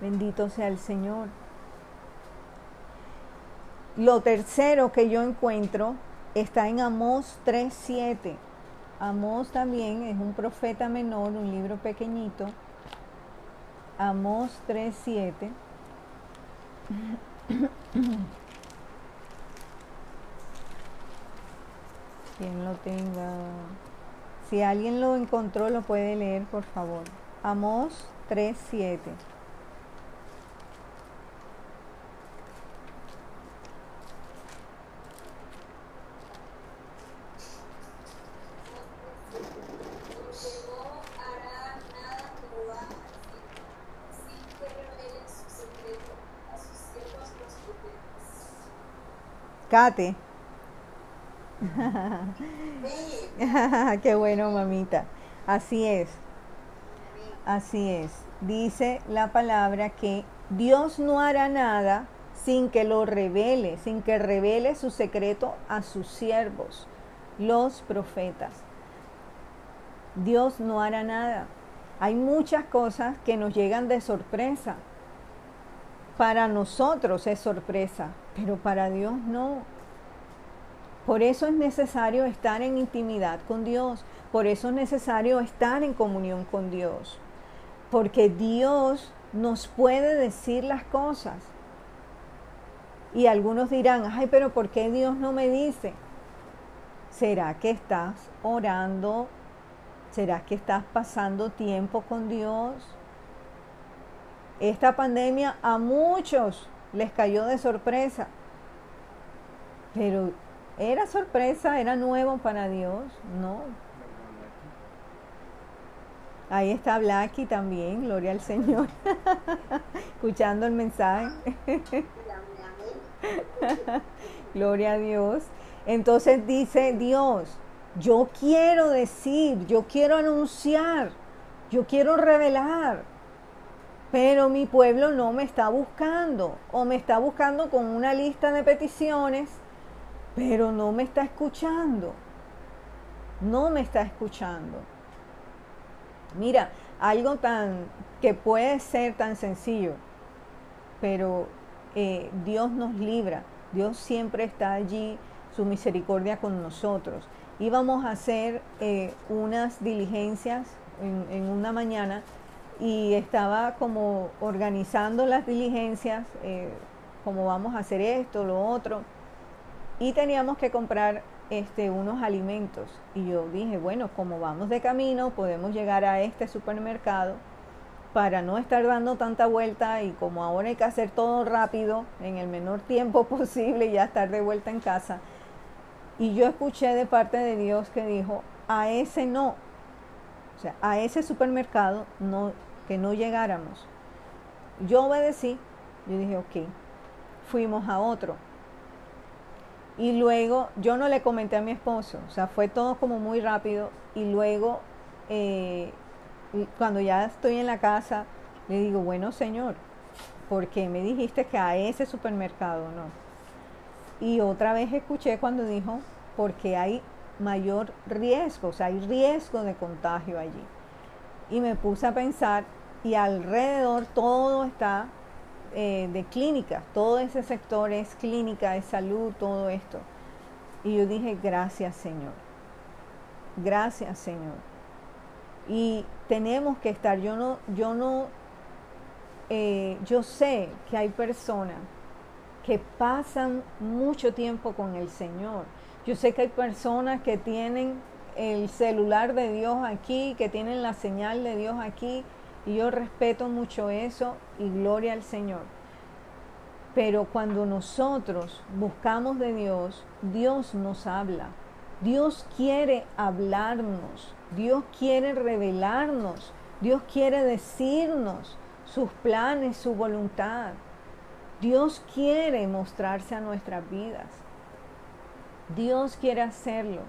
Bendito sea el Señor. Lo tercero que yo encuentro está en Amós 3.7. Amós también es un profeta menor, un libro pequeñito. Amós 3.7. (coughs) Quien lo tenga. Si alguien lo encontró, lo puede leer, por favor. Amós 3.7. Kate. (laughs) Qué bueno, mamita. Así es. Así es. Dice la palabra que Dios no hará nada sin que lo revele, sin que revele su secreto a sus siervos, los profetas. Dios no hará nada. Hay muchas cosas que nos llegan de sorpresa. Para nosotros es sorpresa, pero para Dios no. Por eso es necesario estar en intimidad con Dios, por eso es necesario estar en comunión con Dios, porque Dios nos puede decir las cosas. Y algunos dirán, ay, pero ¿por qué Dios no me dice? ¿Será que estás orando? ¿Será que estás pasando tiempo con Dios? Esta pandemia a muchos les cayó de sorpresa. Pero era sorpresa, era nuevo para Dios, no. Ahí está Blacky también, gloria al Señor, (laughs) escuchando el mensaje. (laughs) gloria a Dios. Entonces dice Dios, yo quiero decir, yo quiero anunciar, yo quiero revelar pero mi pueblo no me está buscando o me está buscando con una lista de peticiones, pero no me está escuchando. No me está escuchando. Mira, algo tan que puede ser tan sencillo, pero eh, Dios nos libra. Dios siempre está allí, su misericordia con nosotros. Íbamos a hacer eh, unas diligencias en, en una mañana y estaba como organizando las diligencias, eh, como vamos a hacer esto, lo otro, y teníamos que comprar este, unos alimentos. Y yo dije, bueno, como vamos de camino, podemos llegar a este supermercado para no estar dando tanta vuelta y como ahora hay que hacer todo rápido, en el menor tiempo (laughs) posible, ya estar de vuelta en casa. Y yo escuché de parte de Dios que dijo, a ese no, O sea, a ese supermercado no, que no llegáramos. Yo obedecí, yo dije, ok, fuimos a otro. Y luego yo no le comenté a mi esposo, o sea, fue todo como muy rápido. Y luego, eh, cuando ya estoy en la casa, le digo, bueno, señor, ¿por qué me dijiste que a ese supermercado no? Y otra vez escuché cuando dijo, porque hay mayor riesgo, o sea, hay riesgo de contagio allí. Y me puse a pensar, y alrededor todo está eh, de clínica, todo ese sector es clínica, de salud, todo esto. Y yo dije, gracias Señor, gracias Señor. Y tenemos que estar, yo no, yo no, eh, yo sé que hay personas que pasan mucho tiempo con el Señor. Yo sé que hay personas que tienen el celular de Dios aquí, que tienen la señal de Dios aquí, yo respeto mucho eso y gloria al Señor. Pero cuando nosotros buscamos de Dios, Dios nos habla. Dios quiere hablarnos. Dios quiere revelarnos. Dios quiere decirnos sus planes, su voluntad. Dios quiere mostrarse a nuestras vidas. Dios quiere hacerlo.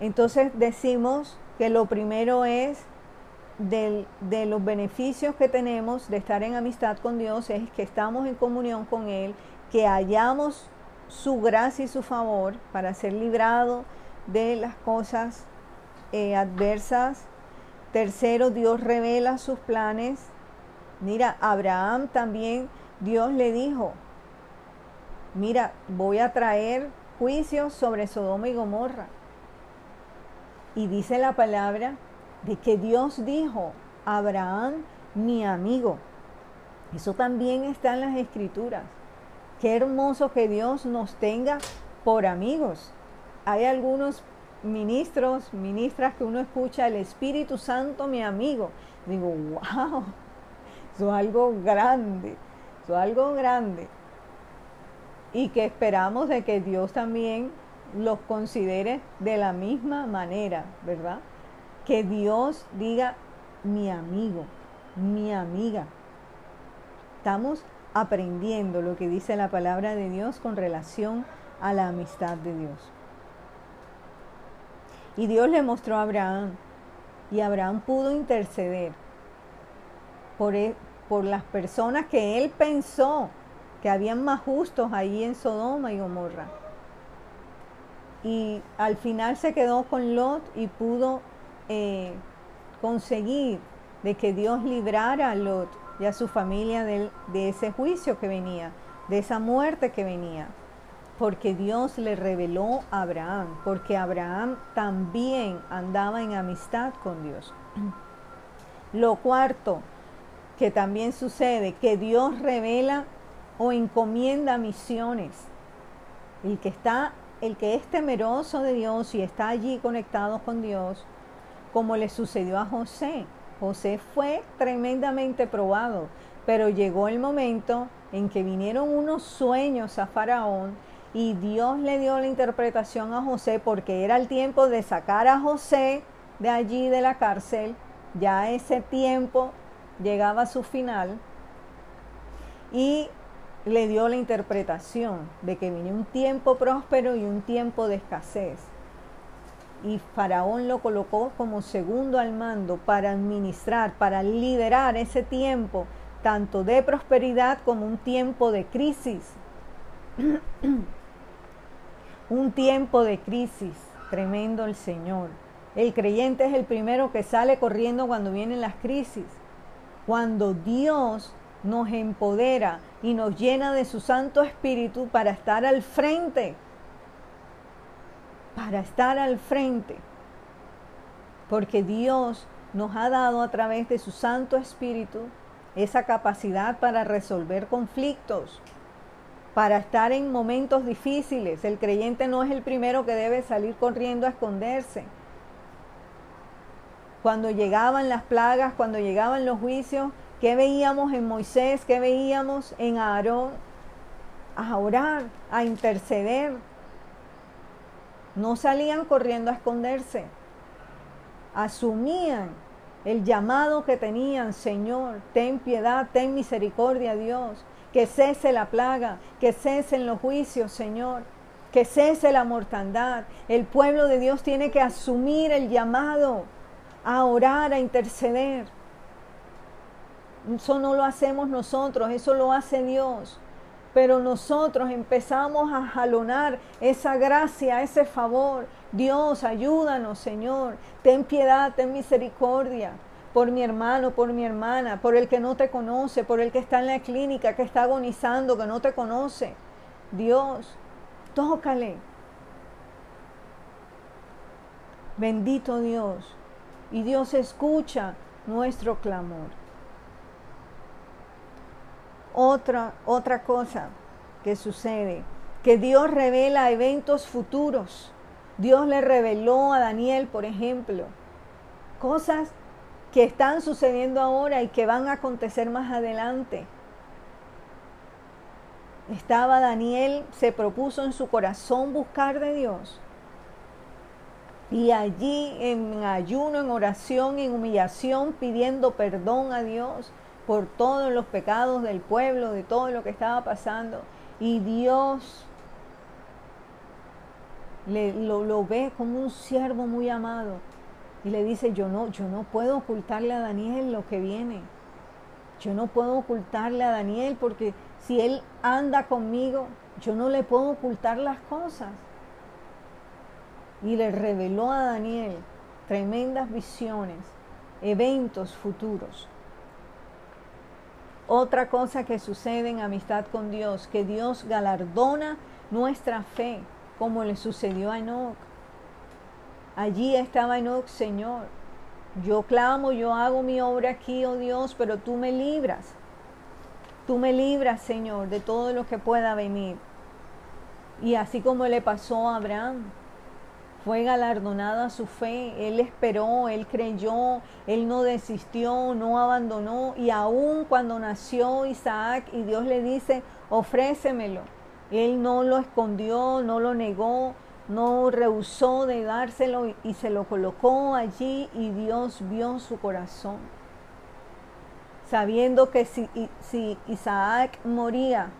Entonces decimos que lo primero es de los beneficios que tenemos de estar en amistad con Dios, es que estamos en comunión con Él, que hallamos su gracia y su favor para ser librado de las cosas eh, adversas. Tercero, Dios revela sus planes. Mira, Abraham también, Dios le dijo, mira, voy a traer juicios sobre Sodoma y Gomorra. Y dice la palabra de que Dios dijo, Abraham, mi amigo. Eso también está en las escrituras. Qué hermoso que Dios nos tenga por amigos. Hay algunos ministros, ministras que uno escucha, el Espíritu Santo, mi amigo. Digo, wow, eso es algo grande, eso es algo grande. Y que esperamos de que Dios también los considere de la misma manera, ¿verdad? Que Dios diga mi amigo, mi amiga. Estamos aprendiendo lo que dice la palabra de Dios con relación a la amistad de Dios. Y Dios le mostró a Abraham, y Abraham pudo interceder por, e, por las personas que él pensó que habían más justos ahí en Sodoma y Gomorra y al final se quedó con Lot y pudo eh, conseguir de que Dios librara a Lot y a su familia de, de ese juicio que venía, de esa muerte que venía, porque Dios le reveló a Abraham, porque Abraham también andaba en amistad con Dios. (clears throat) Lo cuarto que también sucede, que Dios revela o encomienda misiones. El que está el que es temeroso de Dios y está allí conectado con Dios, como le sucedió a José. José fue tremendamente probado, pero llegó el momento en que vinieron unos sueños a Faraón y Dios le dio la interpretación a José porque era el tiempo de sacar a José de allí de la cárcel. Ya ese tiempo llegaba a su final y le dio la interpretación de que viene un tiempo próspero y un tiempo de escasez. Y Faraón lo colocó como segundo al mando para administrar, para liderar ese tiempo, tanto de prosperidad como un tiempo de crisis. (clears throat) un tiempo de crisis, tremendo el Señor. El creyente es el primero que sale corriendo cuando vienen las crisis. Cuando Dios nos empodera y nos llena de su Santo Espíritu para estar al frente, para estar al frente, porque Dios nos ha dado a través de su Santo Espíritu esa capacidad para resolver conflictos, para estar en momentos difíciles. El creyente no es el primero que debe salir corriendo a esconderse. Cuando llegaban las plagas, cuando llegaban los juicios, ¿Qué veíamos en Moisés? ¿Qué veíamos en Aarón? A orar, a interceder. No salían corriendo a esconderse. asumían el llamado que tenían, Señor, ten piedad, ten misericordia, Dios, que cese la plaga, que cesen los juicios, Señor, que cese la mortandad. El pueblo de Dios tiene que asumir el llamado a orar, a interceder. Eso no lo hacemos nosotros, eso lo hace Dios. Pero nosotros empezamos a jalonar esa gracia, ese favor. Dios, ayúdanos, Señor. Ten piedad, ten misericordia por mi hermano, por mi hermana, por el que no te conoce, por el que está en la clínica, que está agonizando, que no te conoce. Dios, tócale. Bendito Dios. Y Dios escucha nuestro clamor. Otra, otra cosa que sucede, que Dios revela eventos futuros. Dios le reveló a Daniel, por ejemplo, cosas que están sucediendo ahora y que van a acontecer más adelante. Estaba Daniel, se propuso en su corazón buscar de Dios. Y allí en ayuno, en oración, en humillación, pidiendo perdón a Dios por todos los pecados del pueblo, de todo lo que estaba pasando. Y Dios lo, lo ve como un siervo muy amado y le dice, yo no, yo no puedo ocultarle a Daniel lo que viene. Yo no puedo ocultarle a Daniel porque si él anda conmigo, yo no le puedo ocultar las cosas. Y le reveló a Daniel tremendas visiones, eventos futuros. Otra cosa que sucede en amistad con Dios, que Dios galardona nuestra fe, como le sucedió a Enoch. Allí estaba Enoch, Señor. Yo clamo, yo hago mi obra aquí, oh Dios, pero tú me libras. Tú me libras, Señor, de todo lo que pueda venir. Y así como le pasó a Abraham, fue galardonada su fe, él esperó, él creyó, él no desistió, no abandonó. Y aún cuando nació Isaac y Dios le dice, ofrécemelo, él no lo escondió, no lo negó, no rehusó de dárselo y se lo colocó allí y Dios vio su corazón. Sabiendo que si, si, Isaac moría,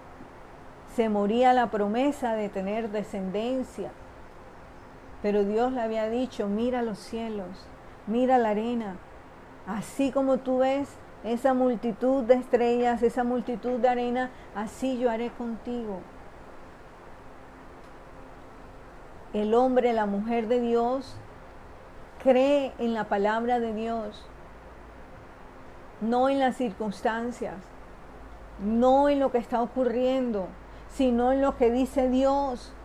se moría la promesa de tener descendencia. Pero Dios le había dicho, mira los cielos, mira la arena, así como tú ves esa multitud de estrellas, esa multitud de arena, así yo haré contigo. el hombre, la mujer de Dios, cree en la palabra de Dios, no en las circunstancias, no en lo que está ocurriendo, sino en lo que dice Dios.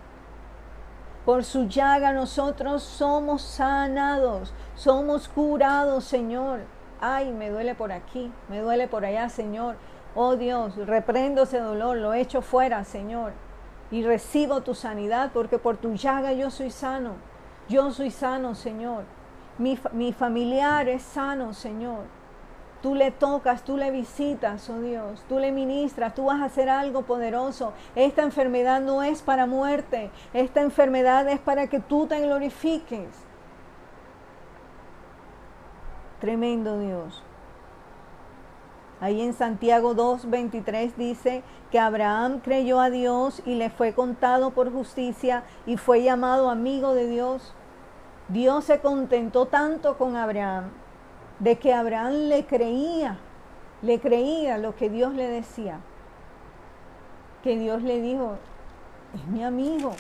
Por su llaga nosotros somos sanados, somos curados, Señor. Ay, me duele por aquí, me duele por allá, Señor. Oh Dios, reprendo ese dolor, lo echo fuera, Señor y recibo tu sanidad porque por tu llaga yo soy sano. Yo soy sano, Señor. Mi, mi, familiar es sano, Señor. Tú le tocas, tú le visitas, oh Dios. Tú le ministras, tú vas a hacer algo poderoso. Esta enfermedad no es para muerte. Esta enfermedad es para que tú te glorifiques. Tremendo Dios. Ahí en Santiago 2.23 dice que Abraham creyó a Dios y le fue contado por justicia y fue llamado amigo de Dios. Dios se contentó tanto con Abraham de que Abraham le creía, le creía lo que Dios le decía. Que Dios le dijo, es mi amigo,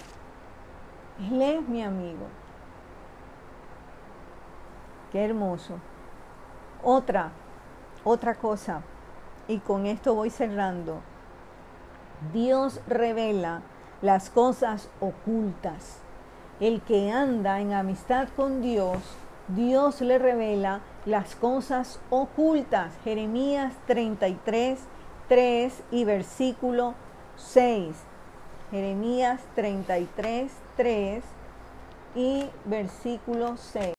él es mi amigo. Qué hermoso. Otra, otra cosa y con esto voy cerrando. Dios revela las cosas ocultas. El que anda en amistad con Dios, Dios le revela las cosas ocultas. Jeremías 33, 3 y versículo 6. Jeremías 33, 3 y versículo 6.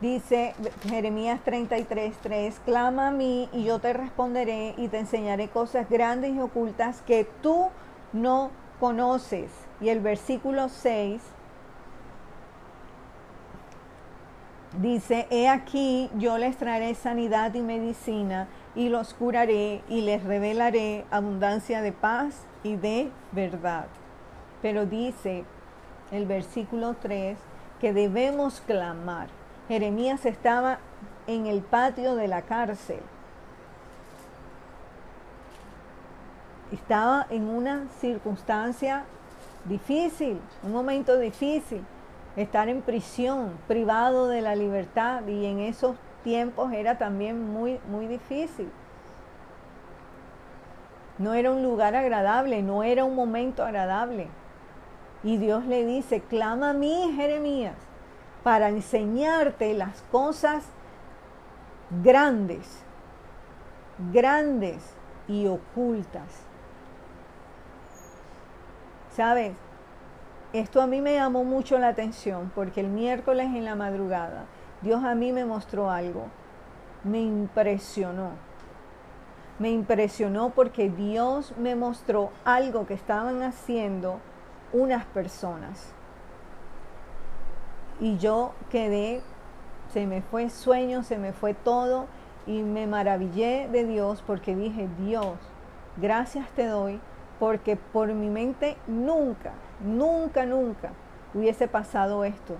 Dice Jeremías 33, 3, clama a mí y yo te responderé y te enseñaré cosas grandes y ocultas que tú no conoces. Y el versículo 6 Dice, he aquí, yo les traeré sanidad y medicina y los curaré y les revelaré abundancia de paz y de verdad. Pero dice el versículo 3 que debemos clamar. Jeremías estaba en el patio de la cárcel. Estaba en una circunstancia difícil, un momento difícil estar en prisión, privado de la libertad y en esos tiempos era también muy, muy difícil. No era un lugar agradable, no era un momento agradable. Y Dios le dice, clama a mí, Jeremías, para enseñarte las cosas grandes, grandes y ocultas. ¿Sabes? Esto a mí me llamó mucho la atención porque el miércoles en la madrugada Dios a mí me mostró algo. Me impresionó. Me impresionó porque Dios me mostró algo que estaban haciendo unas personas. Y yo quedé, se me fue sueño, se me fue todo y me maravillé de Dios porque dije, Dios, gracias te doy porque por mi mente nunca, nunca, nunca hubiese pasado esto.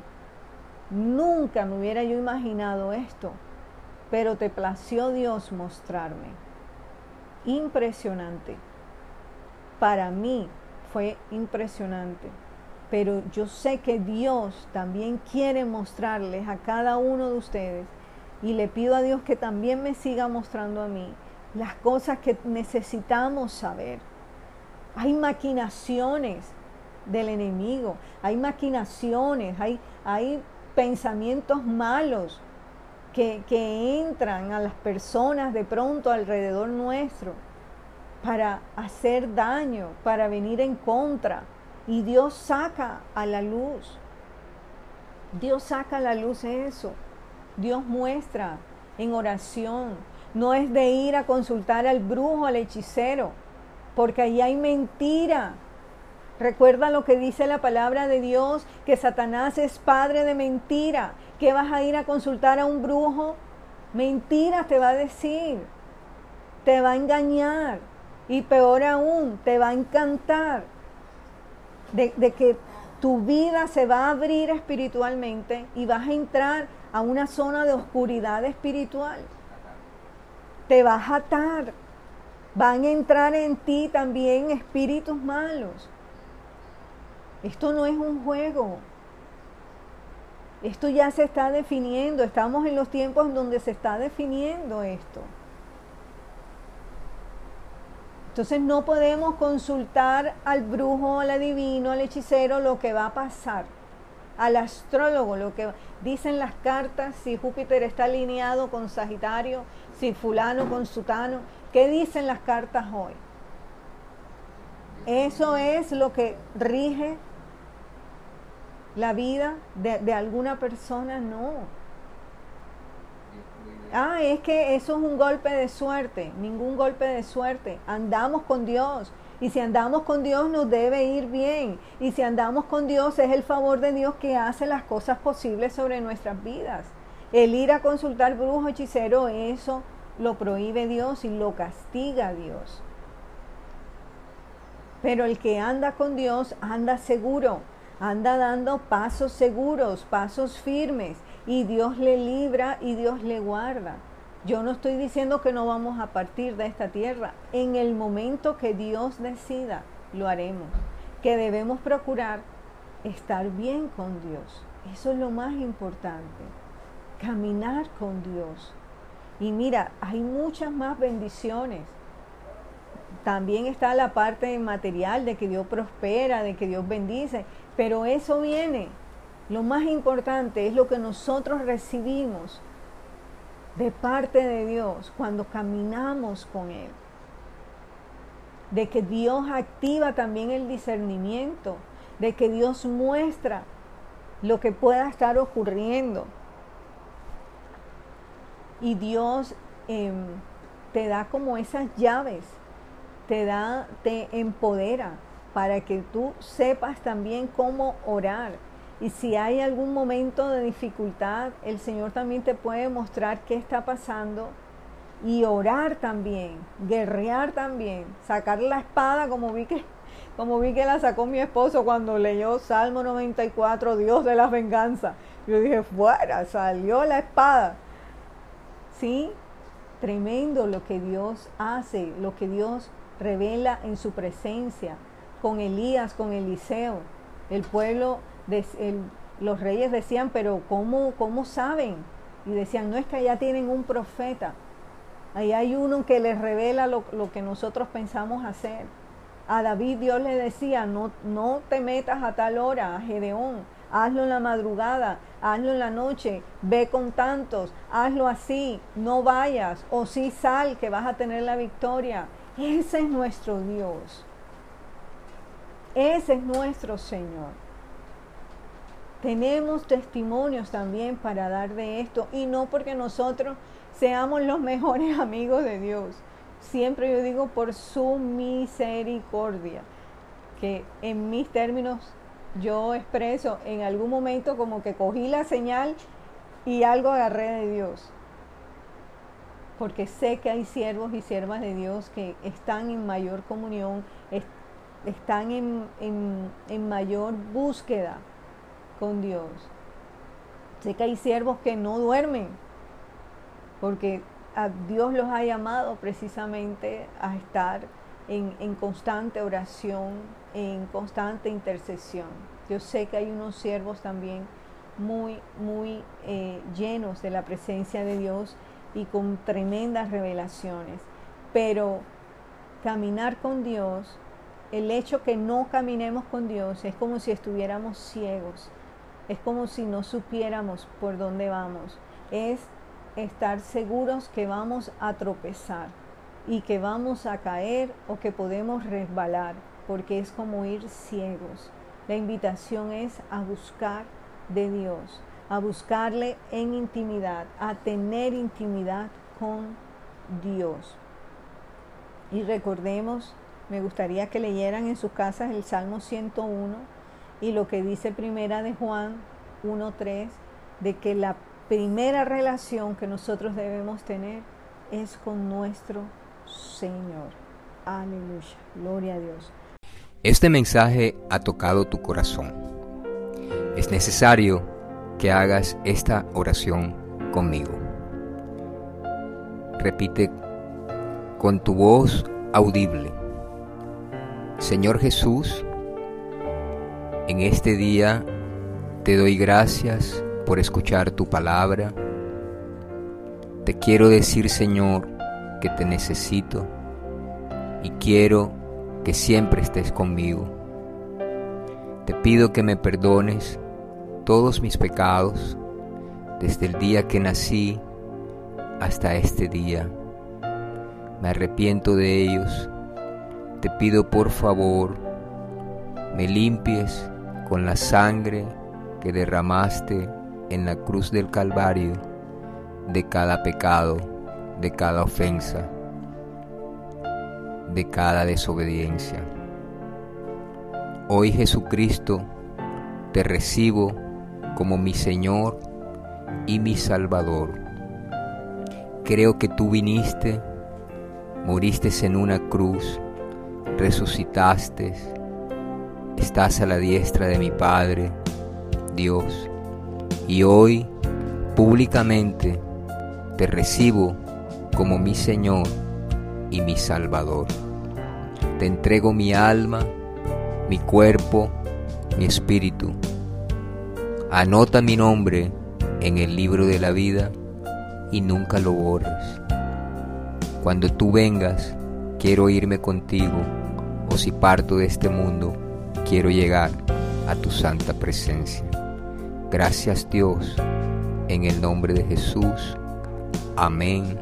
Nunca me hubiera yo imaginado esto, pero te plació Dios mostrarme. Impresionante. Para mí fue impresionante, pero yo sé que Dios también quiere mostrarles a cada uno de ustedes y le pido a Dios que también me siga mostrando a mí las cosas que necesitamos saber hay maquinaciones del enemigo, hay maquinaciones, hay, hay pensamientos malos que, que entran a las personas de pronto alrededor nuestro para hacer daño, para venir en contra. Y Dios saca a la luz. Dios saca a la luz eso. Dios muestra en oración. No es de ir a consultar al brujo, al hechicero porque ahí hay mentira. Recuerda lo que dice la palabra de Dios, que Satanás es padre de mentira. ¿Que vas a ir a consultar a un brujo? Mentira te va a decir. Te va a engañar. Y peor aún, te va a encantar. De que tu vida se va a abrir espiritualmente y vas a entrar a una zona de oscuridad espiritual. Te vas a atar van a entrar en ti también espíritus malos. Esto no es un juego. Esto ya se está definiendo. Estamos en los tiempos donde se está definiendo esto. Entonces no podemos consultar al brujo, al adivino, al hechicero lo que va a pasar, al astrólogo, lo que dicen las cartas, si Júpiter está alineado con Sagitario, si fulano con sutano. ¿Qué dicen las cartas hoy? ¿Eso es lo que rige la vida de, alguna persona? No. Ah, es que eso es un golpe de suerte, ningún golpe de suerte. Andamos con Dios. Y si andamos con Dios nos debe ir bien. Y si andamos con Dios es el favor de Dios que hace las cosas posibles sobre nuestras vidas. El ir a consultar brujo, hechicero, eso lo prohíbe Dios y lo castiga Dios. Pero el que anda con Dios anda seguro, anda dando pasos seguros, pasos firmes, y Dios le libra y Dios le guarda. Yo no estoy diciendo que no vamos a partir de esta tierra. En el momento que Dios decida, lo haremos. Que debemos procurar estar bien con Dios. Eso es lo más importante. Caminar con Dios. Y mira, hay muchas más bendiciones. También está la parte material de que Dios prospera, de que Dios bendice, pero eso viene. Lo más importante es lo que nosotros recibimos de parte de Dios cuando caminamos con Él. De que Dios activa también el discernimiento, de que Dios muestra lo que pueda estar ocurriendo y Dios em, te da como esas llaves, te da, te empodera para que tú sepas también cómo orar Y si hay algún momento de dificultad, el Señor también te puede mostrar qué está pasando y orar también, guerrear también, sacar la espada como vi que como vi que la sacó mi esposo cuando leyó Salmo 94, Dios de la venganza. Yo dije, fuera, salió la espada. ¿Sí? Tremendo lo que Dios hace, lo que Dios revela en su presencia, con Elías, con Eliseo. El pueblo, los reyes decían, pero ¿cómo, ¿cómo saben? Y decían, no es que allá tienen un profeta. Ahí hay uno que les revela lo, lo que nosotros pensamos hacer. A David Dios le decía, no, no te metas a tal hora, a Gedeón, hazlo en la madrugada, hazlo en la noche, ve con tantos, hazlo así, no vayas, o sí sal que vas a tener la victoria. Ese es nuestro Dios. Ese es nuestro Señor. Tenemos testimonios también para dar de esto y no porque nosotros seamos los mejores (laughs) amigos de Dios, siempre yo digo por su misericordia, que en mis términos yo expreso en algún momento como que cogí la señal y algo agarré de Dios. Porque sé que hay siervos y siervas de Dios que están en mayor comunión, en, en mayor búsqueda con Dios. Sé que hay siervos que no duermen porque Dios los ha llamado precisamente a estar en, constante oración, en constante intercesión. Yo sé que hay unos siervos también muy, muy eh, llenos de la presencia de Dios y con tremendas revelaciones. Pero caminar con Dios, el hecho que no caminemos con Dios es como si estuviéramos ciegos, es como si no supiéramos por dónde vamos. Es estar seguros que vamos a tropezar y que vamos a caer o que podemos resbalar, porque es como ir ciegos. La invitación es a buscar de Dios, a buscarle en intimidad, a tener intimidad con Dios. Y recordemos, me gustaría que leyeran en sus casas el Salmo 101 y lo que dice primera de Juan 1.3, de que la primera relación que nosotros debemos tener es con nuestro Señor. Aleluya. Gloria a Dios. Este mensaje ha tocado tu corazón. Es necesario que hagas esta oración conmigo. Repite con tu voz audible. Señor Jesús, en este día te doy gracias por escuchar tu palabra. Te quiero decir, Señor, que te necesito y quiero que siempre estés conmigo. Te pido que me perdones todos mis pecados desde el día que nací hasta este día. Me arrepiento de ellos. Te pido por favor, me limpies con la sangre que derramaste en la cruz del Calvario de cada pecado, de cada ofensa, de cada desobediencia. Hoy Jesucristo, te recibo como mi Señor y mi Salvador. Creo que tú viniste, moriste en una cruz, resucitaste, estás a la diestra de mi Padre, Dios y hoy públicamente te recibo como mi Señor y mi Salvador. Te entrego mi alma, mi cuerpo, mi espíritu. Anota mi nombre en el libro de la vida y nunca lo borres. Cuando tú vengas, quiero irme contigo, o si parto de este mundo, quiero llegar a tu santa presencia. Gracias Dios, en el nombre de Jesús. Amén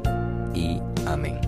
y amén.